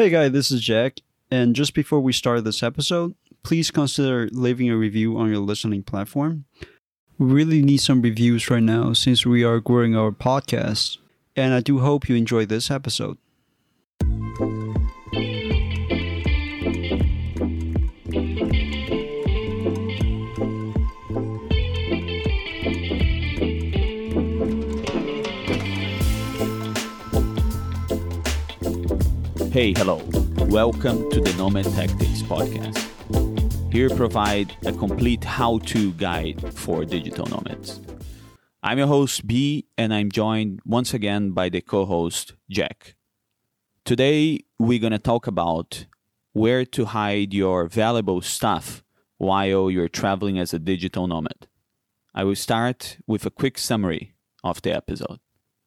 Hey guys, this is Jack. And just before we start this episode, please consider leaving a review on your listening platform. We really need some reviews right now since we are growing our podcast. And I do hope you enjoy this episode. Hey, hello. Welcome to the Nomad Tactics podcast. Here provide a complete how-to guide for digital nomads. I'm your host B and I'm joined once again by the co-host Jack. Today we're going to talk about where to hide your valuable stuff while you're traveling as a digital nomad. I will start with a quick summary of the episode.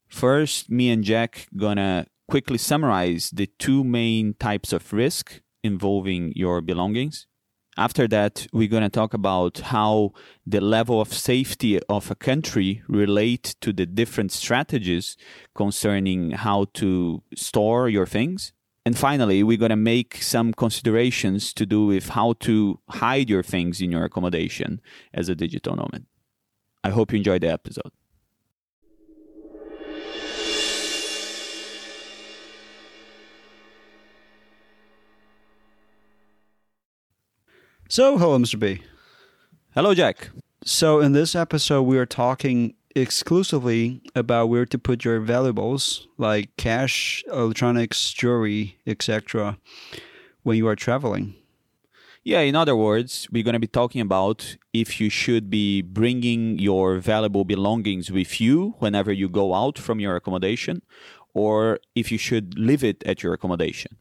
First, me and Jack gonna quickly summarize the two main types of risk involving your belongings. After that, we're going to talk about how the level of safety of a country relate to the different strategies concerning how to store your things. And finally, we're going to make some considerations to do with how to hide your things in your accommodation as a digital nomad. I hope you enjoyed the episode. So, hello, Mr. B. Hello, Jack. So, in this episode, we are talking exclusively about where to put your valuables like cash, electronics, jewelry, etc., when you are traveling. Yeah, in other words, we're going to be talking about if you should be bringing your valuable belongings with you whenever you go out from your accommodation, or if you should leave it at your accommodation.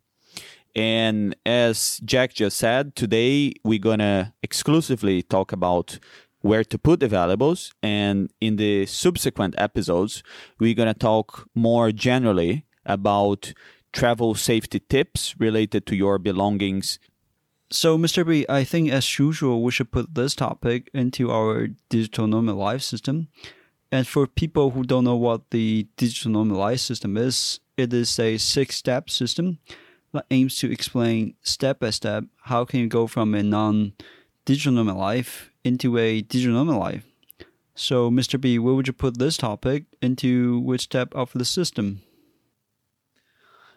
And as Jack just said, today we're going to exclusively talk about where to put the valuables. And in the subsequent episodes, we're going to talk more generally about travel safety tips related to your belongings. So, Mr. B, I think as usual, we should put this topic into our digital nomad life system. And for people who don't know what the digital nomad life system is, it is a six step system that aims to explain step by step how can you go from a non digital nomad life into a digital nomad life. So, Mr. B, where would you put this topic into which step of the system?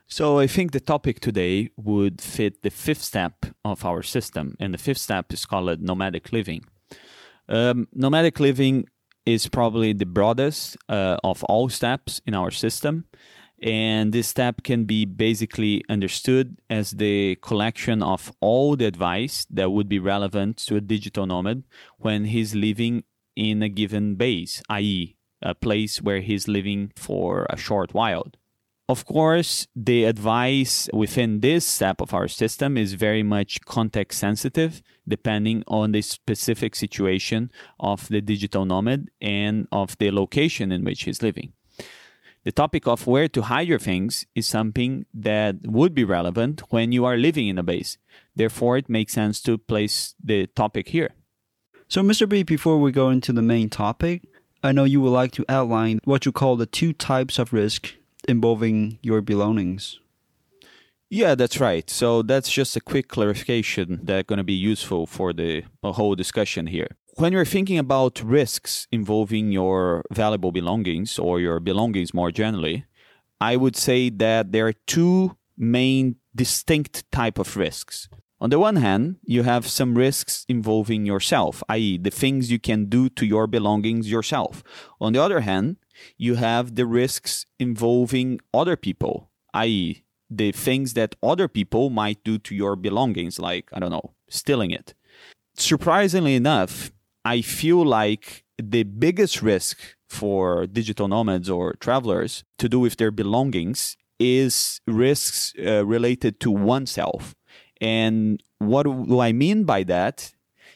So, I think the topic today would fit the fifth step of our system, and the fifth step is called nomadic living. Um, nomadic living is probably the broadest uh, of all steps in our system and this step can be basically understood as the collection of all the advice that would be relevant to a digital nomad when he's living in a given base, i.e., a place where he's living for a short while. Of course, the advice within this step of our system is very much context sensitive, depending on the specific situation of the digital nomad and of the location in which he's living the topic of where to hide your things is something that would be relevant when you are living in a base. Therefore, it makes sense to place the topic here. So, Mr. B, before we go into the main topic, I know you would like to outline what you call the two types of risk involving your belongings. Yeah, that's right. So that's just a quick clarification that's going to be useful for the whole discussion here when you're thinking about risks involving your valuable belongings or your belongings more generally, I would say that there are two main distinct type of risks. On the one hand, you have some risks involving yourself, i.e., the things you can do to your belongings yourself. On the other hand, you have the risks involving other people, i.e., the things that other people might do to your belongings, like, I don't know, stealing it. Surprisingly enough, I feel like the biggest risk for digital nomads or travelers to do with their belongings is risks uh, related to oneself. And what do I mean by that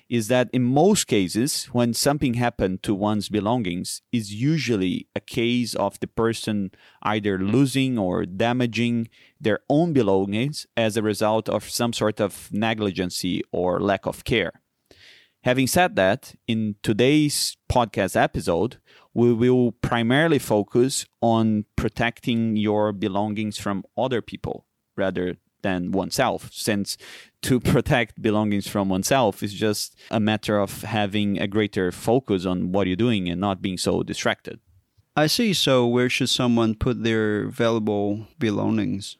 is that in most cases, when something happened to one's belongings, is usually a case of the person either losing or damaging their own belongings as a result of some sort of negligency or lack of care. Having said that, in today's podcast episode, we will primarily focus on protecting your belongings from other people rather than oneself, since to protect belongings from oneself is just a matter of having a greater focus on what you're doing and not being so distracted. I see. So, where should someone put their valuable belongings?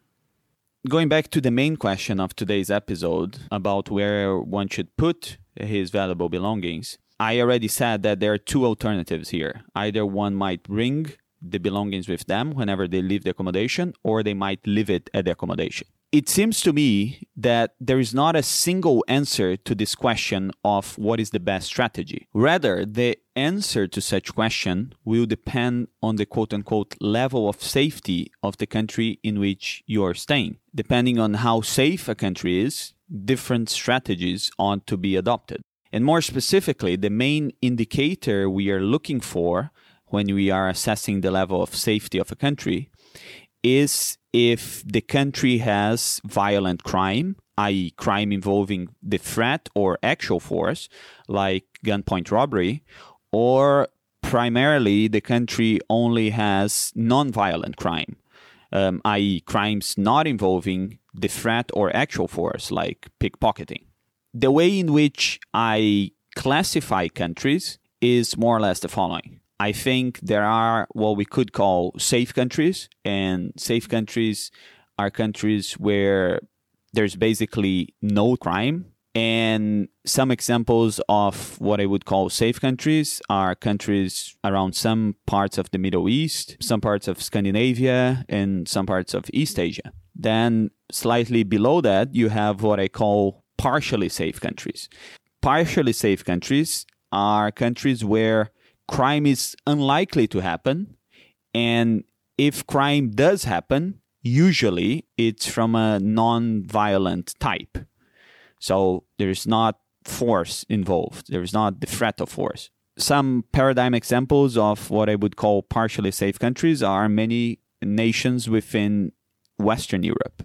Going back to the main question of today's episode about where one should put his valuable belongings, I already said that there are two alternatives here. Either one might bring the belongings with them whenever they leave the accommodation, or they might leave it at the accommodation it seems to me that there is not a single answer to this question of what is the best strategy. Rather, the answer to such question will depend on the quote unquote level of safety of the country in which you are staying. Depending on how safe a country is, different strategies ought to be adopted. And more specifically, the main indicator we are looking for when we are assessing the level of safety of a country is if the country has violent crime, i.e., crime involving the threat or actual force, like gunpoint robbery, or primarily the country only has non-violent crime, um, i.e., crimes not involving the threat or actual force, like pickpocketing. The way in which I classify countries is more or less the following. I think there are what we could call safe countries, and safe countries are countries where there's basically no crime. And some examples of what I would call safe countries are countries around some parts of the Middle East, some parts of Scandinavia, and some parts of East Asia. Then, slightly below that, you have what I call partially safe countries. Partially safe countries are countries where crime is unlikely to happen. And if crime does happen, usually it's from a non violent type. So there's not force involved, there's not the threat of force. Some paradigm examples of what I would call partially safe countries are many nations within Western Europe.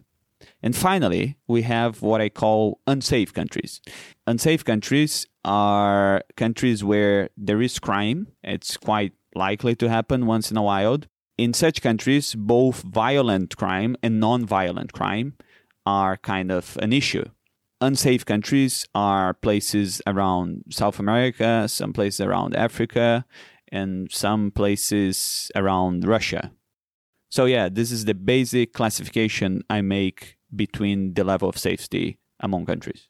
And finally, we have what I call unsafe countries. Unsafe countries are countries where there is crime. It's quite likely to happen once in a while. In such countries, both violent crime and non violent crime are kind of an issue. Unsafe countries are places around South America, some places around Africa, and some places around Russia. So, yeah, this is the basic classification I make between the level of safety among countries.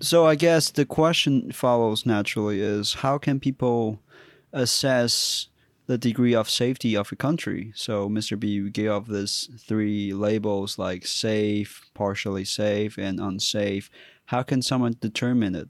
So I guess the question follows naturally is how can people assess the degree of safety of a country? So Mr. B you gave this three labels like safe, partially safe, and unsafe. How can someone determine it?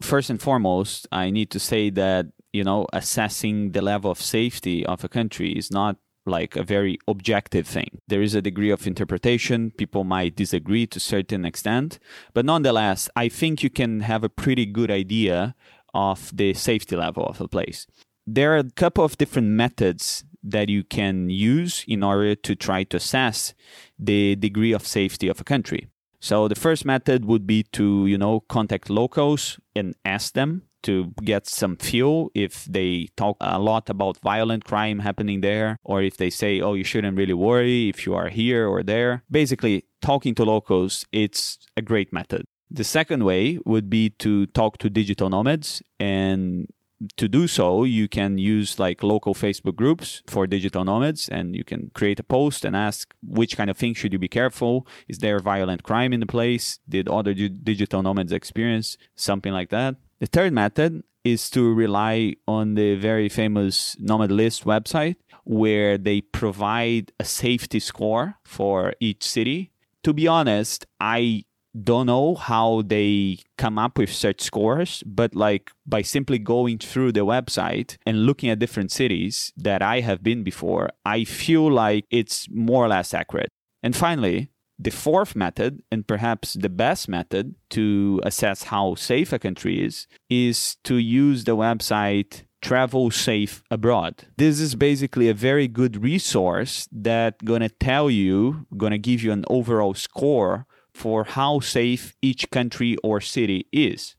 First and foremost, I need to say that you know assessing the level of safety of a country is not like a very objective thing. There is a degree of interpretation. People might disagree to a certain extent, but nonetheless, I think you can have a pretty good idea of the safety level of a place. There are a couple of different methods that you can use in order to try to assess the degree of safety of a country. So the first method would be to, you know, contact locals and ask them to get some fuel if they talk a lot about violent crime happening there or if they say oh you shouldn't really worry if you are here or there basically talking to locals it's a great method the second way would be to talk to digital nomads and to do so, you can use like local Facebook groups for digital nomads and you can create a post and ask which kind of things should you be careful? Is there violent crime in the place? Did other digital nomads experience something like that? The third method is to rely on the very famous Nomad List website, where they provide a safety score for each city. To be honest, I don't know how they come up with such scores, but like by simply going through the website and looking at different cities that I have been before, I feel like it's more or less accurate. And finally, the fourth method, and perhaps the best method to assess how safe a country is, is to use the website Travel Safe Abroad. This is basically a very good resource that gonna tell you, gonna give you an overall score for how safe each country or city is.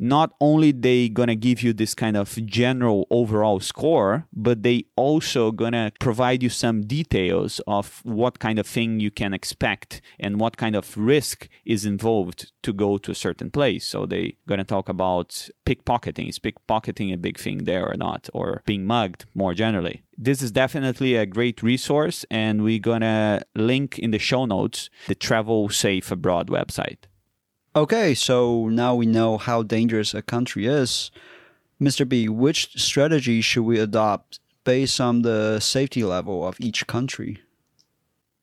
Not only they gonna give you this kind of general overall score, but they also gonna provide you some details of what kind of thing you can expect and what kind of risk is involved to go to a certain place. So they gonna talk about pickpocketing. Is pickpocketing a big thing there or not? Or being mugged more generally. This is definitely a great resource, and we're gonna link in the show notes the Travel Safe Abroad website. Okay, so now we know how dangerous a country is. Mr. B, which strategy should we adopt based on the safety level of each country?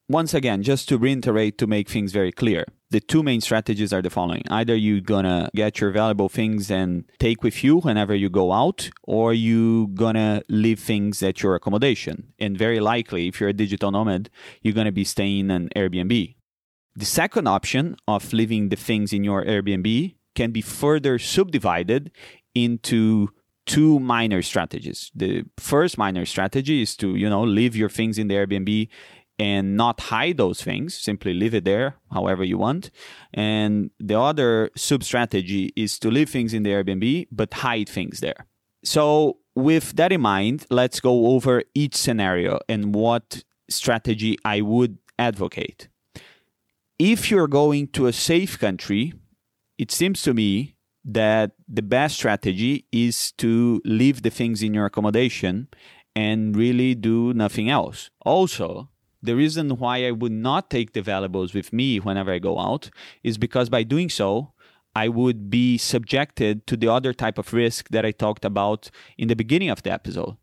Once again, just to reiterate to make things very clear, the two main strategies are the following. Either you're gonna get your valuable things and take with you whenever you go out, or you're gonna leave things at your accommodation. And very likely, if you're a digital nomad, you're gonna be staying in an Airbnb. The second option of leaving the things in your Airbnb can be further subdivided into two minor strategies. The first minor strategy is to, you know, leave your things in the Airbnb and not hide those things, simply leave it there however you want. And the other sub strategy is to leave things in the Airbnb but hide things there. So, with that in mind, let's go over each scenario and what strategy I would advocate if you're going to a safe country, it seems to me that the best strategy is to leave the things in your accommodation and really do nothing else. Also, the reason why I would not take the valuables with me whenever I go out is because by doing so, I would be subjected to the other type of risk that I talked about in the beginning of the episode.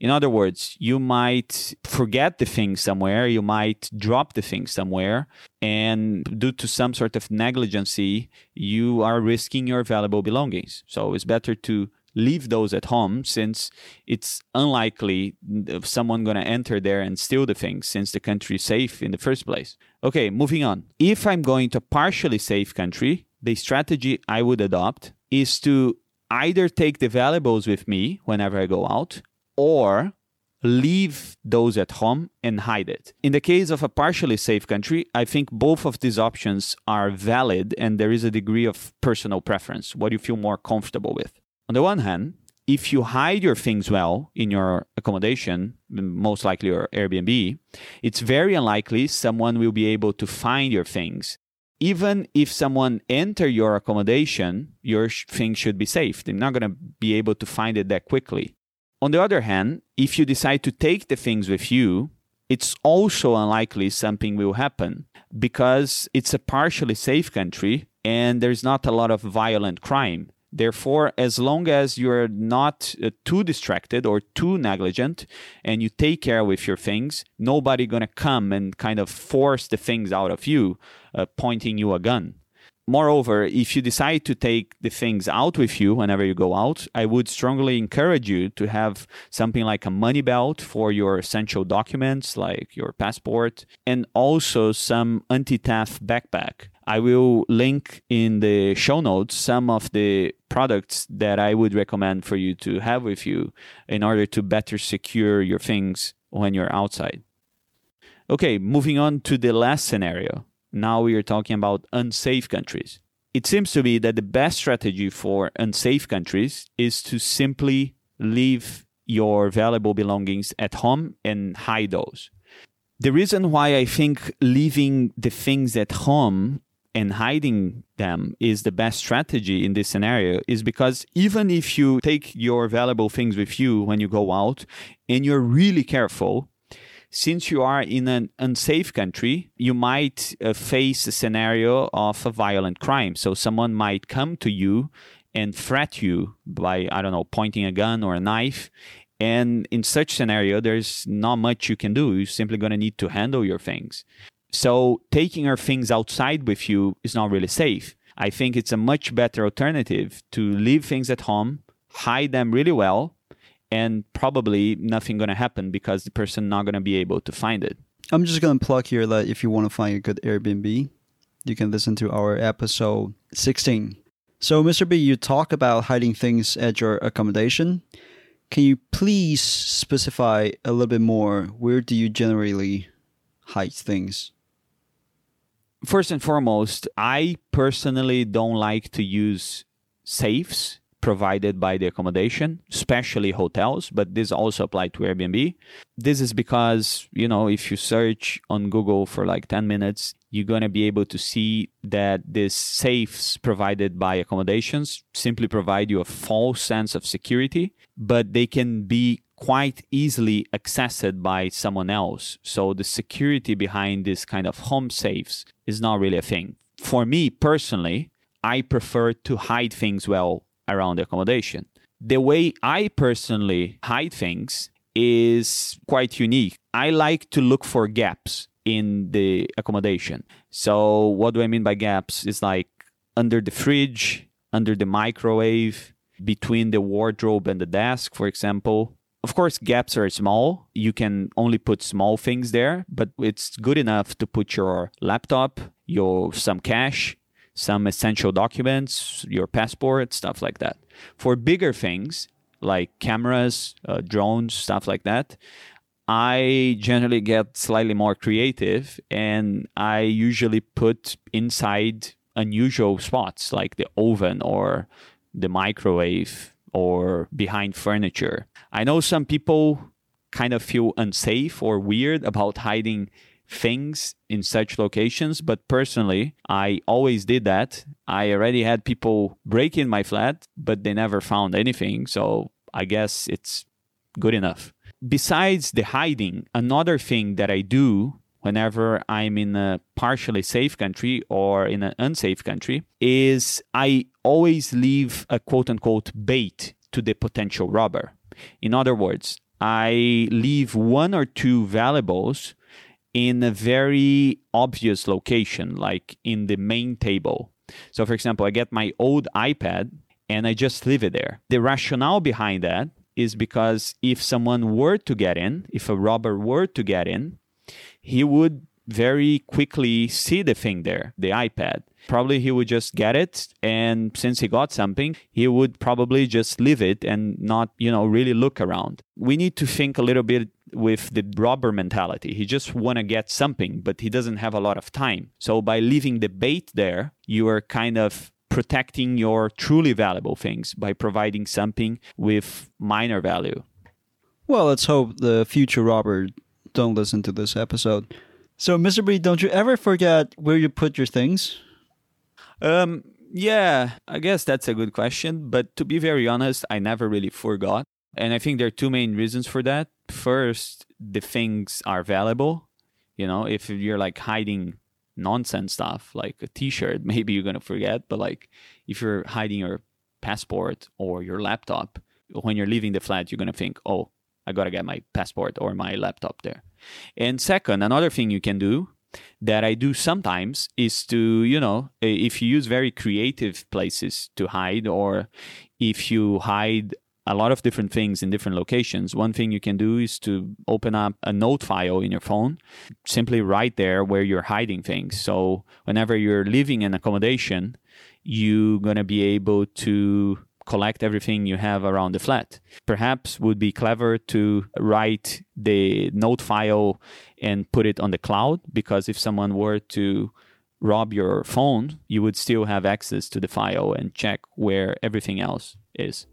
In other words, you might forget the thing somewhere, you might drop the thing somewhere, and due to some sort of negligency, you are risking your valuable belongings. So it's better to leave those at home since it's unlikely someone going to enter there and steal the things since the country is safe in the first place. Okay, moving on. If I'm going to partially safe country, the strategy I would adopt is to either take the valuables with me whenever I go out or leave those at home and hide it. In the case of a partially safe country, I think both of these options are valid and there is a degree of personal preference, what you feel more comfortable with. On the one hand, if you hide your things well in your accommodation, most likely your Airbnb, it's very unlikely someone will be able to find your things. Even if someone enter your accommodation, your things should be safe. They're not going to be able to find it that quickly. On the other hand, if you decide to take the things with you, it's also unlikely something will happen because it's a partially safe country and there's not a lot of violent crime. Therefore, as long as you're not uh, too distracted or too negligent and you take care with your things, nobody gonna come and kind of force the things out of you, uh, pointing you a gun. Moreover, if you decide to take the things out with you whenever you go out, I would strongly encourage you to have something like a money belt for your essential documents, like your passport, and also some anti theft backpack. I will link in the show notes some of the products that I would recommend for you to have with you in order to better secure your things when you're outside. Okay, moving on to the last scenario now we are talking about unsafe countries. It seems to me that the best strategy for unsafe countries is to simply leave your valuable belongings at home and hide those. The reason why I think leaving the things at home and hiding them is the best strategy in this scenario is because even if you take your valuable things with you when you go out and you're really careful, since you are in an unsafe country, you might uh, face a scenario of a violent crime. So someone might come to you and threat you by, I don't know, pointing a gun or a knife. And in such scenario, there's not much you can do. You're simply going to need to handle your things. So taking your things outside with you is not really safe. I think it's a much better alternative to leave things at home, hide them really well, and probably nothing going to happen because the person not going to be able to find it. I'm just going to plug here that if you want to find a good Airbnb, you can listen to our episode 16. So, Mr. B, you talk about hiding things at your accommodation. Can you please specify a little bit more? Where do you generally hide things? First and foremost, I personally don't like to use safes provided by the accommodation, especially hotels, but this also applied to Airbnb. This is because, you know, if you search on Google for like 10 minutes, you're going to be able to see that these safes provided by accommodations simply provide you a false sense of security, but they can be quite easily accessed by someone else. So the security behind this kind of home safes is not really a thing. For me personally, I prefer to hide things well around the accommodation. The way I personally hide things is quite unique. I like to look for gaps in the accommodation. So, what do I mean by gaps? It's like under the fridge, under the microwave, between the wardrobe and the desk, for example. Of course, gaps are small. You can only put small things there, but it's good enough to put your laptop, your some cash, some essential documents, your passport, stuff like that. For bigger things like cameras, uh, drones, stuff like that, I generally get slightly more creative and I usually put inside unusual spots like the oven or the microwave or behind furniture. I know some people kind of feel unsafe or weird about hiding things in such locations, but personally, I always did that. I already had people break in my flat, but they never found anything. So I guess it's good enough. Besides the hiding, another thing that I do whenever I'm in a partially safe country or in an unsafe country is I always leave a quote unquote bait to the potential robber. In other words, I leave one or two valuables in a very obvious location, like in the main table. So, for example, I get my old iPad and I just leave it there. The rationale behind that is because if someone were to get in, if a robber were to get in, he would very quickly see the thing there, the iPad. Probably he would just get it, and since he got something, he would probably just leave it and not, you know, really look around. We need to think a little bit with the robber mentality. He just want to get something, but he doesn't have a lot of time. So by leaving the bait there, you are kind of protecting your truly valuable things by providing something with minor value. Well, let's hope the future robber don't listen to this episode. So, Mr. B, don't you ever forget where you put your things? Um, yeah, I guess that's a good question. But to be very honest, I never really forgot. And I think there are two main reasons for that. First, the things are valuable. You know, if you're like hiding nonsense stuff like a t-shirt, maybe you're going to forget, but like if you're hiding your passport or your laptop, when you're leaving the flat, you're going to think, "Oh, I got to get my passport or my laptop there." And second, another thing you can do that I do sometimes is to, you know, if you use very creative places to hide or if you hide a lot of different things in different locations. One thing you can do is to open up a note file in your phone, simply write there where you're hiding things. So whenever you're living in accommodation, you're going to be able to collect everything you have around the flat. Perhaps would be clever to write the note file and put it on the cloud because if someone were to rob your phone, you would still have access to the file and check where everything else is.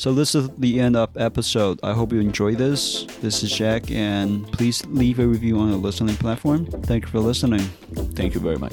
So this is the end of episode. I hope you enjoy this. This is Jack, and please leave a review on the listening platform. Thank you for listening. Thank you very much.